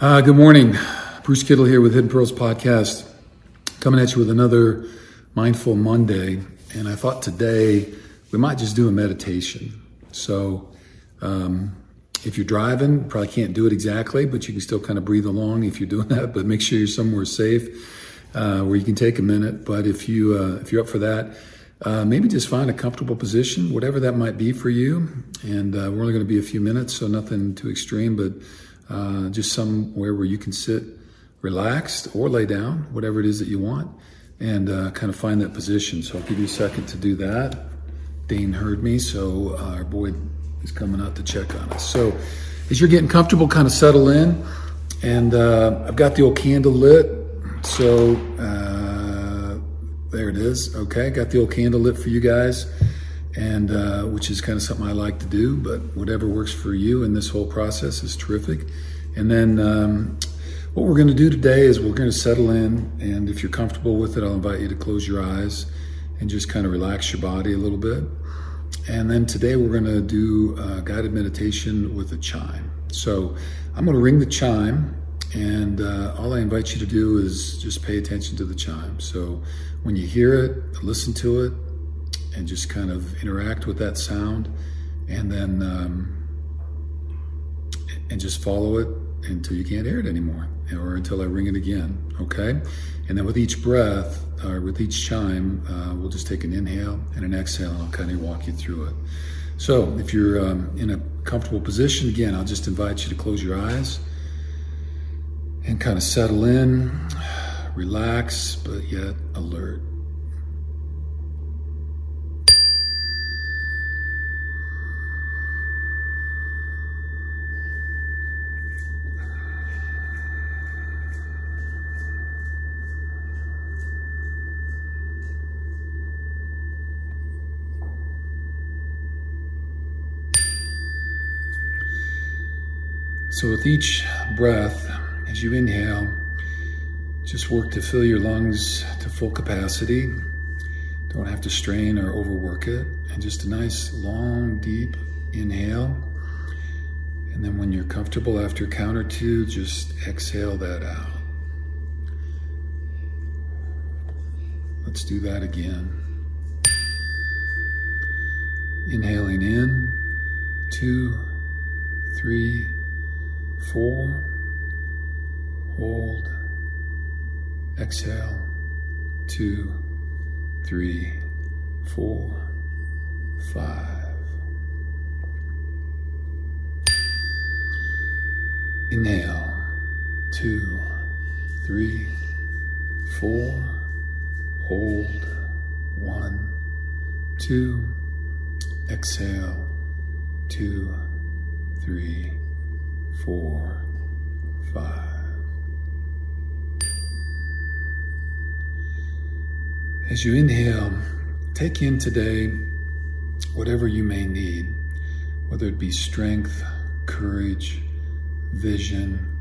Uh, good morning. Bruce Kittle here with Hidden Pearls Podcast, coming at you with another Mindful Monday. And I thought today we might just do a meditation. So, um, if you're driving, probably can't do it exactly, but you can still kind of breathe along if you're doing that. But make sure you're somewhere safe uh, where you can take a minute. But if you uh, if you're up for that, uh, maybe just find a comfortable position, whatever that might be for you. And uh, we're only going to be a few minutes, so nothing too extreme, but uh, just somewhere where you can sit relaxed or lay down, whatever it is that you want, and uh, kind of find that position. So I'll give you a second to do that. Dane heard me, so our boy is coming out to check on us. So as you're getting comfortable, kind of settle in. And uh, I've got the old candle lit. So uh, there it is. Okay, got the old candle lit for you guys, and uh, which is kind of something I like to do. But whatever works for you in this whole process is terrific. And then um, what we're going to do today is we're going to settle in, and if you're comfortable with it, I'll invite you to close your eyes and just kind of relax your body a little bit. And then today we're going to do a guided meditation with a chime. So I'm going to ring the chime, and uh, all I invite you to do is just pay attention to the chime. So when you hear it, listen to it, and just kind of interact with that sound, and then um, and just follow it until you can't hear it anymore, or until I ring it again. Okay, and then with each breath, or with each chime, uh, we'll just take an inhale and an exhale, and I'll kind of walk you through it. So, if you're um, in a comfortable position, again, I'll just invite you to close your eyes and kind of settle in, relax, but yet alert. So, with each breath, as you inhale, just work to fill your lungs to full capacity. Don't have to strain or overwork it. And just a nice, long, deep inhale. And then, when you're comfortable after count or two, just exhale that out. Let's do that again. Inhaling in, two, three, four, hold, exhale, two, three, four, five. Inhale, two, three, four, hold, one, two, exhale, two, three, four, five. As you inhale, take in today whatever you may need, whether it be strength, courage, vision,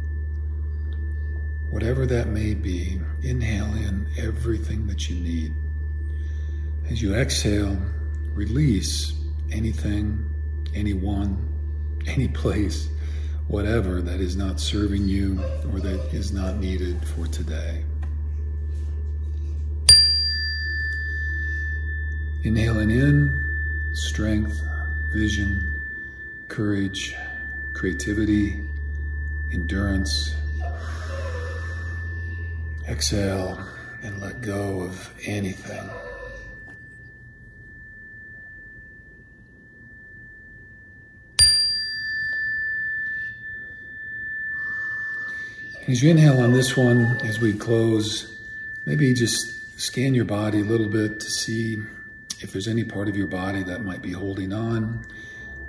whatever that may be, inhale in everything that you need. As you exhale, release anything, anyone, any place whatever that is not serving you or that is not needed for today. Inhaling in strength, vision, courage, creativity, endurance. Exhale and let go of anything. As you inhale on this one, as we close, maybe just scan your body a little bit to see if there's any part of your body that might be holding on,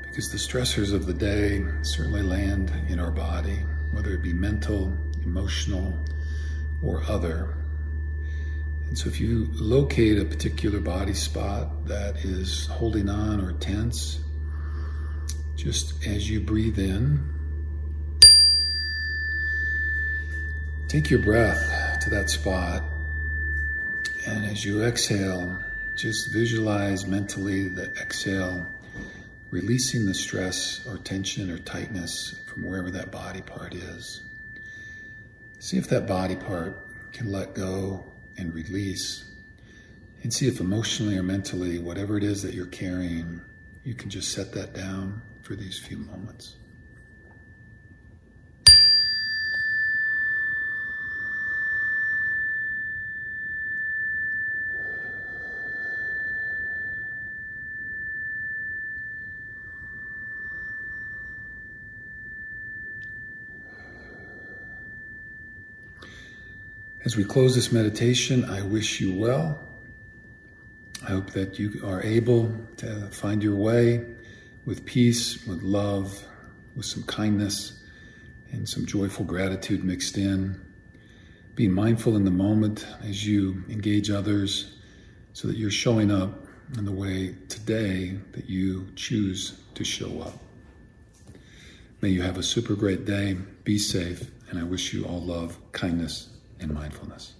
because the stressors of the day certainly land in our body, whether it be mental, emotional, or other. And so if you locate a particular body spot that is holding on or tense, just as you breathe in, Take your breath to that spot, and as you exhale, just visualize mentally the exhale, releasing the stress or tension or tightness from wherever that body part is. See if that body part can let go and release. And see if emotionally or mentally, whatever it is that you're carrying, you can just set that down for these few moments. As we close this meditation, I wish you well. I hope that you are able to find your way with peace, with love, with some kindness, and some joyful gratitude mixed in. Being mindful in the moment as you engage others so that you're showing up in the way today that you choose to show up. May you have a super great day. Be safe. And I wish you all love, kindness, and mindfulness.